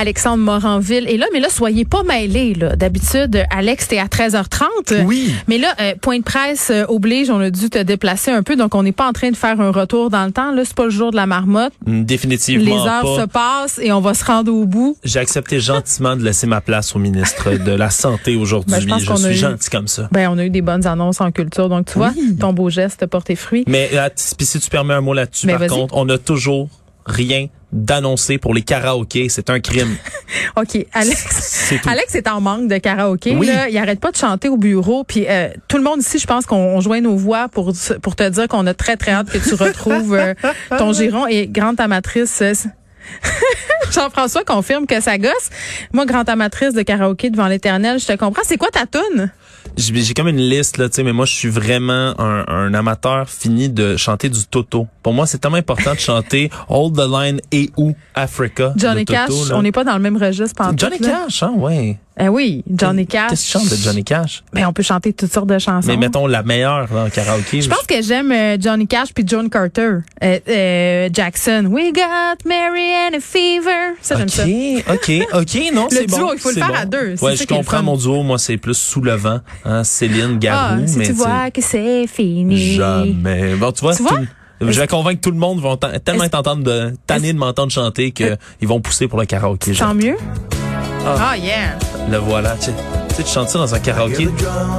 Alexandre Moranville est là, mais là, soyez pas mêlés. Là. D'habitude, Alex, t'es à 13h30. Oui. Mais là, euh, point de presse euh, oblige, on a dû te déplacer un peu, donc on n'est pas en train de faire un retour dans le temps. Là, c'est pas le jour de la marmotte. Définitivement Les heures pas. se passent et on va se rendre au bout. J'ai accepté gentiment de laisser ma place au ministre de la Santé aujourd'hui. Ben, je pense je qu'on a suis eu- gentil comme ça. Ben, on a eu des bonnes annonces en culture, donc tu vois, ton beau geste a porté fruit. Mais là, puis si tu permets un mot là-dessus, Ben, par contre, on n'a toujours rien d'annoncé pour les karaokés. C'est un crime. OK, Alex. Tout. Alex est en manque de karaoké. Oui. Là. Il arrête pas de chanter au bureau. Puis euh, tout le monde ici, je pense qu'on on joint nos voix pour, pour te dire qu'on a très, très hâte que tu retrouves euh, ton giron. Et grande amatrice... Jean-François confirme que ça gosse. Moi, grande amatrice de karaoké devant l'éternel, je te comprends. C'est quoi ta toune? J'ai j'ai comme une liste là, tu sais, mais moi je suis vraiment un, un amateur fini de chanter du Toto. Pour moi, c'est tellement important de chanter Hold the Line et ou Africa. Johnny Toto, Cash, on n'est pas dans le même registre. Johnny. Cash, hein, ouais. Eh oui, Johnny Cash. Qu'est-ce que tu chantes de Johnny Cash? Ben, on peut chanter toutes sortes de chansons. Mais mettons la meilleure là, en karaoké. Je pense que j'aime euh, Johnny Cash puis John Carter. Euh, euh, Jackson. We got Mary and a fever. Ça, j'aime ça. OK, OK, OK, non, c'est bon. duo, il faut le faire bon. à deux, c'est Ouais, je le comprends mon duo. Moi, c'est plus sous le vent. Hein, Céline, Ah, Garou. si mais tu vois que c'est fini. Jamais. Bon, tu vois, Tu vois? je vais convaincre tout le monde vont tellement Est-ce- être entendre de, tannés de m'entendre chanter qu'ils vont pousser pour le karaoké. Tant mieux. Ah. Ah, yeah. Le voilà. Tu sais, tu sais, tu chantes ça dans un karaoké.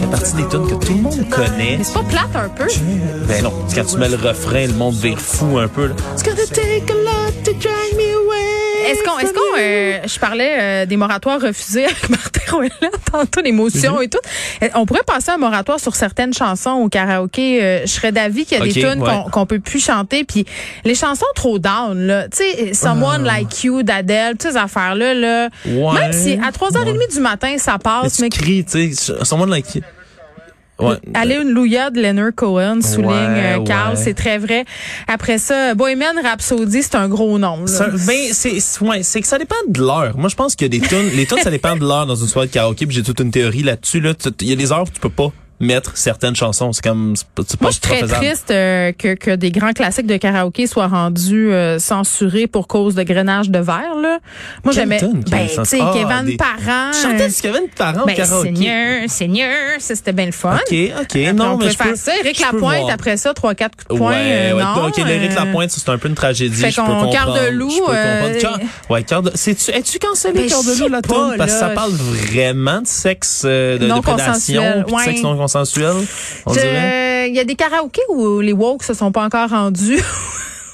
Fait partie des tunes que tout le monde connaît. Mais c'est pas plate un peu? Ben non, quand tu mets le refrain, le monde vire fou un peu. là. It's gonna take a lot to drag me. Est-ce qu'on, est-ce qu'on, euh, je parlais euh, des moratoires refusés avec Martin Roella tantôt, l'émotion Mhm. et tout. Euh, On pourrait passer un moratoire sur certaines chansons au karaoké. Euh, je serais d'avis qu'il y a des tunes ouais. qu'on, qu'on peut plus chanter. Puis les chansons trop down, là. Tu sais, Someone Like You d'Adèle, toutes ces affaires-là, là. Ah. Ouais. Même si à 3h30 du matin, ça Mais passe, tu mais cries, tu sais, someone like Ouais. Alléluia de Leonard Cohen, souligne Ouais, euh, Carl, ouais. c'est très vrai. Après ça, Bohemian Rhapsody, c'est un gros nom. là. Ça, ben, c'est, ouais, c'est que ça dépend de l'heure. Moi, je pense qu'il y a des tunes, les tunes, ça dépend de l'heure dans une soirée de karaoké, puis j'ai toute une théorie là-dessus, là. Il y a des heures où tu peux pas mettre certaines chansons. C'est comme, c'est pas, c'est Moi, je suis très faisable. triste euh, que, que des grands classiques de karaoké soient rendus euh, censurés pour cause de grainage de verre. Là. Moi, j'aimais, ben, tu sais, Ah, Kevin des- Parent. Tu chantais du Kevin Parent au ben, karaoké? Seigneur, Seigneur, ça c'était bien le fun. OK, OK. Après, non, on mais peut je faire peux, ça. Éric Lapointe, après ça, trois, quatre coups de poing. Ouais, euh, ouais. non, OK, l'Éric euh, Lapointe, c'est un peu une tragédie. Fait je peux comprendre. Cœur de loup, euh, ouais, cœur de, c'est-tu, es-tu cancellé, Ben, cœur de loup, la pas, toune? Parce que ça parle vraiment de sexe, euh, de, prédation, sexe non consensuel, on je- dirait? Il y a des karaokés où les woke se sont pas encore rendus.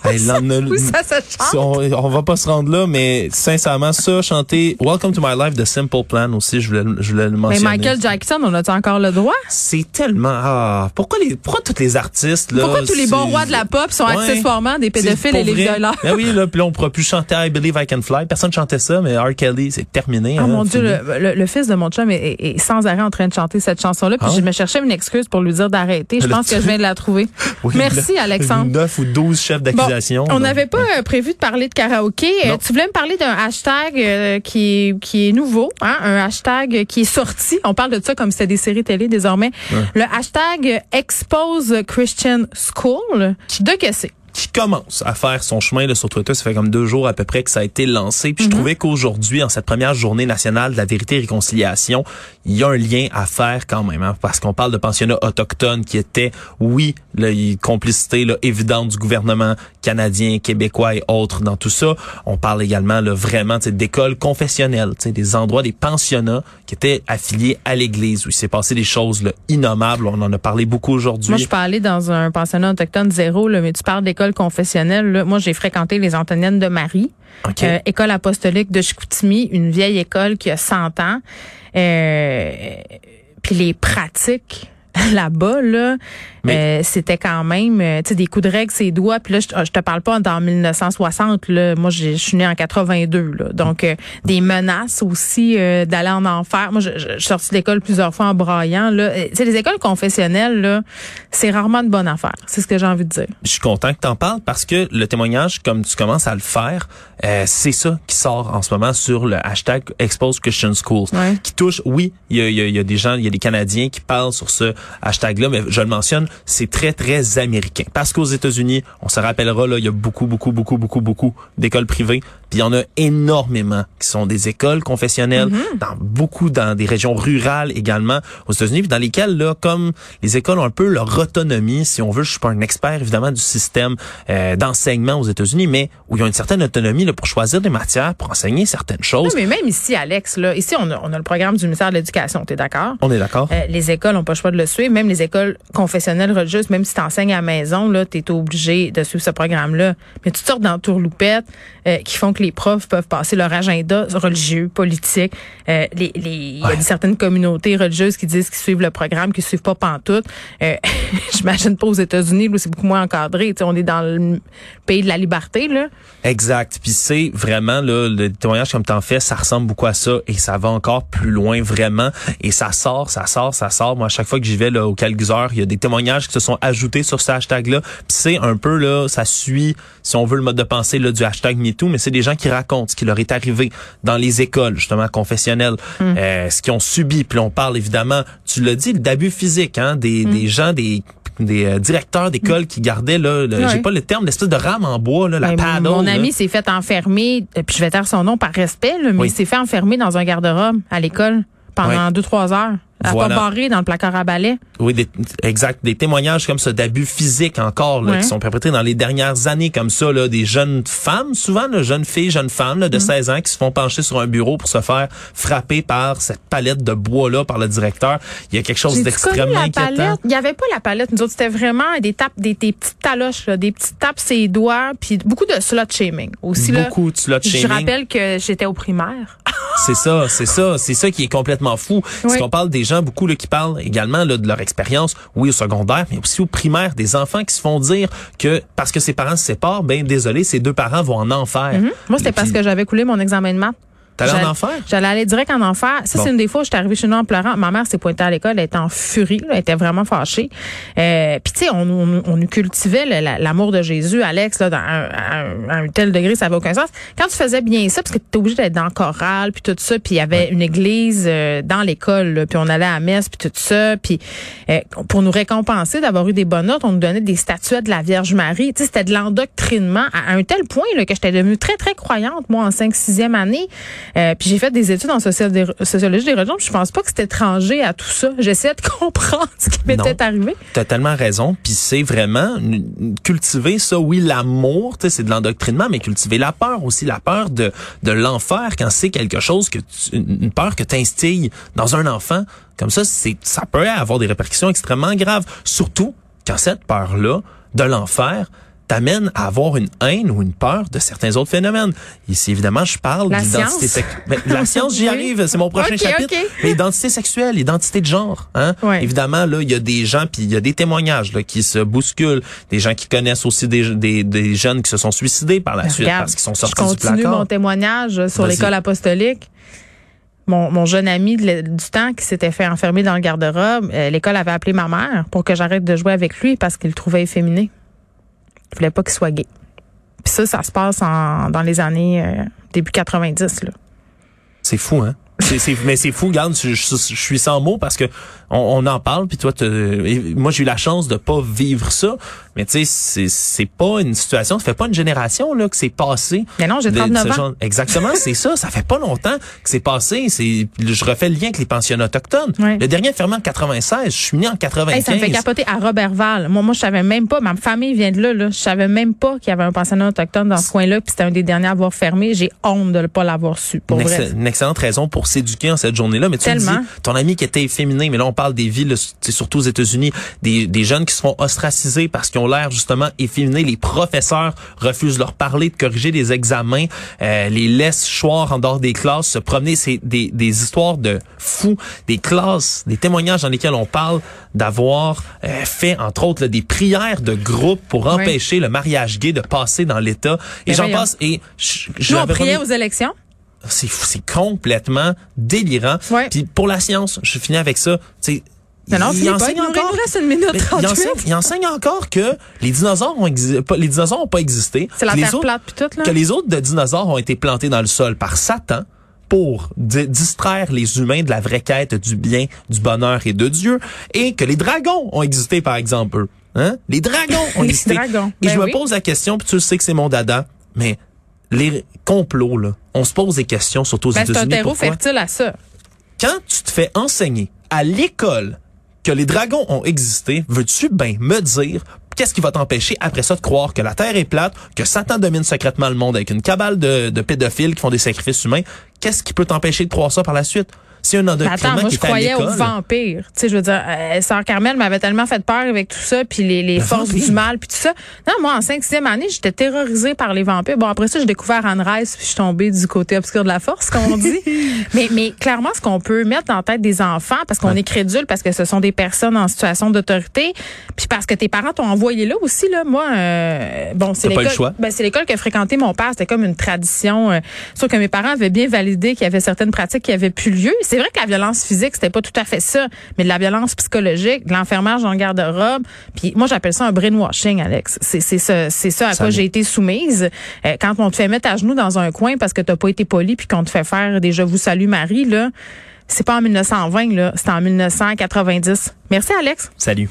Hey, l'en- où ça se chante. on, on va pas se rendre là, mais sincèrement, ça, chanter Welcome to My Life de Simple Plan aussi, je voulais, je voulais le Mais mentionner. Michael Jackson, on a-tu encore le droit? C'est tellement, ah, pourquoi les, pourquoi tous les artistes, là? Pourquoi tous les bons rois de la pop sont Ouais. accessoirement des pédophiles et les vrai. violeurs? Ben oui, là, puis là, on pourra plus chanter I Believe I Can Fly. Personne chantait ça, mais R. Kelly, c'est terminé. Oh hein, mon Dieu, le, le- le fils de mon chum est, est- est sans arrêt en train de chanter cette chanson-là. Puis Ah je me cherchais une excuse pour lui dire d'arrêter. Je Le pense que je viens de la trouver. Oui, Merci, Alexandre. 9 ou 12 chefs Bon, on n'avait pas euh, prévu de parler de karaoké. Euh, tu voulais me parler d'un hashtag euh, qui, est, qui est nouveau, hein, un hashtag qui est sorti. On parle de ça comme si c'était des séries télé désormais. Le hashtag Expose Christian School. De que c'est? Commence à faire son chemin là, sur Twitter. Ça fait comme deux jours à peu près que ça a été lancé. Puis je trouvais qu'aujourd'hui, en cette première journée nationale de la vérité et réconciliation, il y a un lien à faire quand même, hein, parce qu'on parle de pensionnats autochtones qui étaient, oui, là, il y a une complicité là, évidente du gouvernement canadien, québécois et autres dans tout ça. On parle également là, vraiment tu sais, d'écoles confessionnelles, tu sais, des endroits, des pensionnats qui étaient affiliés à l'Église, où il s'est passé des choses là, innommables. On en a parlé beaucoup aujourd'hui. Moi, je allée dans un pensionnat autochtone zéro, là, mais tu parles d'école confessionnelle. là. Moi, j'ai fréquenté les Antoniennes de Marie, euh, école apostolique de Chicoutimi, une vieille école qui a 100 ans. Euh, puis les pratiques là-bas, là, euh, c'était quand même, euh, tu sais, des coups de règle, ses doigts. Puis là, je, je te parle pas dans 1960. Là, moi, je suis née en 82. Là, donc, euh, des menaces aussi euh, d'aller en enfer. Moi, je, je, je suis sortie de l'école plusieurs fois en braillant. Là, tu sais, les écoles confessionnelles, là, c'est rarement une bonne affaire. C'est ce que j'ai envie de dire. Je suis content que tu en parles parce que le témoignage, comme tu commences à le faire, euh, c'est ça qui sort en ce moment sur le hashtag Expose Christian Schools. Ouais. Qui touche, oui, il y a, il y a- il y a des gens, il y a des Canadiens qui parlent sur ce hashtag-là, mais je le mentionne, c'est très, très américain. Parce qu'aux États-Unis, on se rappellera, là, il y a beaucoup, beaucoup, beaucoup, beaucoup, beaucoup d'écoles privées. Puis il y en a énormément qui sont des écoles confessionnelles, dans beaucoup dans des régions rurales également aux États-Unis, dans lesquelles là, comme les écoles ont un peu leur autonomie, si on veut, je suis pas un expert évidemment du système euh, d'enseignement aux États-Unis, mais où ils ont une certaine autonomie là, pour choisir des matières, pour enseigner certaines choses. Oui, mais même ici, Alex, là, ici, on a, on a le programme du ministère de l'Éducation. T'es d'accord? On est d'accord? Euh, les écoles n'ont pas le choix de le suivre. Même les écoles confessionnelles religieuses, même si tu enseignes à la maison, là, tu es obligé de suivre ce programme-là. Mais toutes sortes d'entourloupettes euh, qui font que les profs peuvent passer leur agenda religieux, politique. Euh, les, les, Il y a certaines communautés religieuses qui disent qu'ils suivent le programme, qui suivent pas pantoute. Euh, J'imagine pas aux États-Unis, où c'est beaucoup moins encadré. On est dans le pays de la liberté. Là. Exact. Puis c'est vraiment là, le témoignage comme t'en fais, ça ressemble beaucoup à ça et ça va encore plus loin vraiment. Et ça sort, ça sort, ça sort. Moi, à chaque fois que j'y vais là, au quelques heures, il y a des témoignages qui se sont ajoutés sur ce hashtag-là. Puis c'est un peu là, ça suit, si on veut, le mode de pensée là, du hashtag MeToo, mais c'est des gens qui racontent ce qui leur est arrivé dans les écoles, justement, confessionnelles, euh, ce qu'ils ont subi. Puis on parle évidemment, tu l'as dit, d'abus physiques, hein, des, des gens, des des euh, directeurs d'école qui gardaient là, j'ai pas le terme, l'espèce de rame en bois là, la Ben, paddle. mon ami s'est fait enfermer, euh, puis je vais taire son nom par respect, là, mais Oui. il s'est fait enfermer dans un garde-robe à l'école pendant Oui. deux, trois heures. À Voilà. pas dans le placard à balai? Oui, des, exact. Des témoignages comme ça d'abus physiques encore là, Ouais. qui sont perpétrés dans les dernières années comme ça, là, des jeunes femmes, souvent là, jeunes filles, jeunes femmes là, de Mm. 16 ans qui se font pencher sur un bureau pour se faire frapper par cette palette de bois là par le directeur. Il y a quelque chose d'extrêmement inquiétant. palette? Il n'y avait pas la palette. Nous autres, c'était vraiment des tapes, des, des petites taloches, là, des petites tapes ses doigts, puis beaucoup de slut shaming aussi. là. Beaucoup de slut Je shaming. rappelle que j'étais au primaire. C'est ça, c'est ça, c'est ça qui est complètement fou. Oui. C'est qu'on parle des gens beaucoup là, qui parlent également là, de leur expérience, oui au secondaire, mais aussi au primaire, des enfants qui se font dire que parce que ses parents se séparent, ben désolé, ces deux parents vont en enfer. Mhm. Moi, c'était parce que j'avais coulé mon examen de maths. T'allais en J'allais- enfer? J'allais aller direct en enfer. Ça, Bon. c'est une des fois où j'étais arrivée chez nous en pleurant. Ma mère s'est pointée à l'école, elle était en furie, là, elle était vraiment fâchée. Euh, Puis tu sais, on, on, on nous cultivait l'amour de Jésus, Alex, là, dans un, à un- à un tel degré, ça avait aucun sens. Quand tu faisais bien ça, parce que tu étais obligé d'être dans le choral, puis tout ça, puis il y avait une église euh, dans l'école, puis on allait à la messe, puis tout ça, puis euh, pour nous récompenser d'avoir eu des bonnes notes, on nous donnait des statuettes de la Vierge Marie. Tu sais, c'était de l'endoctrinement à un tel point là, que j'étais devenue très, très croyante, moi, en 5 6e année. Euh, puis j'ai fait des études en sociologie des religions, puis je pense pas que c'était étranger à tout ça. J'essayais de comprendre ce qui m'était arrivé. T'as tellement raison, puis c'est vraiment cultiver ça, oui, l'amour, tu sais, c'est de l'endoctrinement, mais cultiver la peur aussi, la peur de de l'enfer quand c'est quelque chose que tu- une une peur que t'instilles dans un enfant, comme ça, c'est ça peut avoir des répercussions extrêmement graves, surtout quand cette peur-là de l'enfer t'amène à avoir une haine ou une peur de certains autres phénomènes. Ici, évidemment, je parle d'identité sexuelle. La science, j'y arrive, c'est mon prochain chapitre. ok. Mais identité sexuelle, identité de genre, hein? Ouais. Évidemment, là, il y a des gens, puis il y a des témoignages là, qui se bousculent, des gens qui connaissent aussi des, des, des jeunes qui se sont suicidés par la suite Regarde, parce qu'ils sont je sortis du continue placard. mon témoignage sur l'école apostolique. Mon, mon jeune ami de du temps qui s'était fait enfermer dans le garde-robe, euh, l'école avait appelé ma mère pour que j'arrête de jouer avec lui parce qu'il le trouvait efféminé. Il voulait pas qu'il soit gay. Puis ça, ça se passe en, dans les années euh, début 90. Là. C'est fou, hein? Mais c'est fou, regarde, je, je- je suis sans mots parce que on, on en parle, puis toi, moi j'ai eu la chance de pas vivre ça, mais tu sais, c'est, c'est pas une situation, ça fait pas une génération là que c'est passé. Mais non, j'ai de- de 39 ce ans. genre- Exactement, c'est ça. Ça fait pas longtemps que c'est passé. C'est, je refais le lien avec les pensionnats autochtones. Le dernier fermé en 96, je suis né en 95. Hey, ça me fait capoter à Robertval. Moi, moi, je savais même pas. Ma famille vient de là. là. Je savais même pas qu'il y avait un pensionnat autochtone dans ce coin-là. Puis c'était un des derniers à avoir fermé. J'ai honte de ne pas l'avoir su. Pour une, vrai. une excellente raison pour s'éduquer en cette journée-là. Mais tu le Tellement. dis, ton ami qui était efféminé, mais là on parle des villes, c'est surtout aux États-Unis, des, des jeunes qui se font ostraciser parce qu'ils ont l'air justement efféminés. Les professeurs refusent de leur parler, de corriger des examens, euh, les laissent choir en dehors des classes, se promener. C'est des, des histoires de fous, des classes, des témoignages dans lesquels on parle d'avoir euh, fait entre autres là, des prières de groupe pour Oui. empêcher le mariage gay de passer dans l'État. Et Mais j'en passe. Et je, je Nous, on priait aux élections? C'est c'est complètement délirant. Ouais. Puis pour la science, je finis avec ça. tu Non, non, il pas, enseigne il encore. reste une minute Mais 38. il, enseigne, il enseigne encore que les dinosaures ont les dinosaures ont pas existé. C'est la terre autres- plate puis tout, là. Que les autres de dinosaures ont été plantés dans le sol par Satan pour di- distraire les humains de la vraie quête du bien, du bonheur et de Dieu, et que les dragons ont existé, par exemple. eux. Hein? Les dragons ont Les existé. dragons, Et ben je me oui. pose la question, puis tu le sais que c'est mon dada, mais les complots, là, on se pose des questions, surtout aux Ben, c'est un États-Unis. terreau fertile à ça. quand tu te fais enseigner à l'école que les dragons ont existé, veux-tu ben me dire qu'est-ce qui va t'empêcher après ça de croire que la Terre est plate, que Satan domine secrètement le monde avec une cabale de, de pédophiles qui font des sacrifices humains? Qu'est-ce qui peut t'empêcher de croire ça par la suite? Un attends, moi, qui je croyais aux vampires. Tu sais, je veux dire, euh, Sœur Carmel m'avait tellement fait peur avec tout ça, puis les, les Le forces vampire? du mal, puis tout ça. Non, moi, en 5 6 année, j'étais terrorisée par les vampires. Bon, après ça, j'ai découvert Anne Rice, puis je suis tombée du côté obscur de la force, comme on dit. mais, mais clairement, ce qu'on peut mettre dans la tête des enfants, parce qu'on est crédule, parce que ce sont des personnes en situation d'autorité, puis parce que tes parents t'ont envoyé là aussi, là. Moi, euh, bon, c'est l'école. Ben, c'est l'école que fréquentait mon père. C'était comme une tradition. Euh, sûr que mes parents avaient bien validé qu'il y avait certaines pratiques qui avaient plus lieu. C'est vrai que la violence physique, c'était pas tout à fait ça, mais de la violence psychologique, de l'enfermage en garde-robe. Puis moi, j'appelle ça un brainwashing, Alex. C'est c'est ça, c'est ça à Ça quoi j'ai été soumise. Euh, quand on te fait mettre à genoux dans un coin parce que t'as pas été poli, puis qu'on te fait faire des je vous salue Marie, là, c'est pas en 1920, là, c'est en 1990. Merci, Alex. Salut.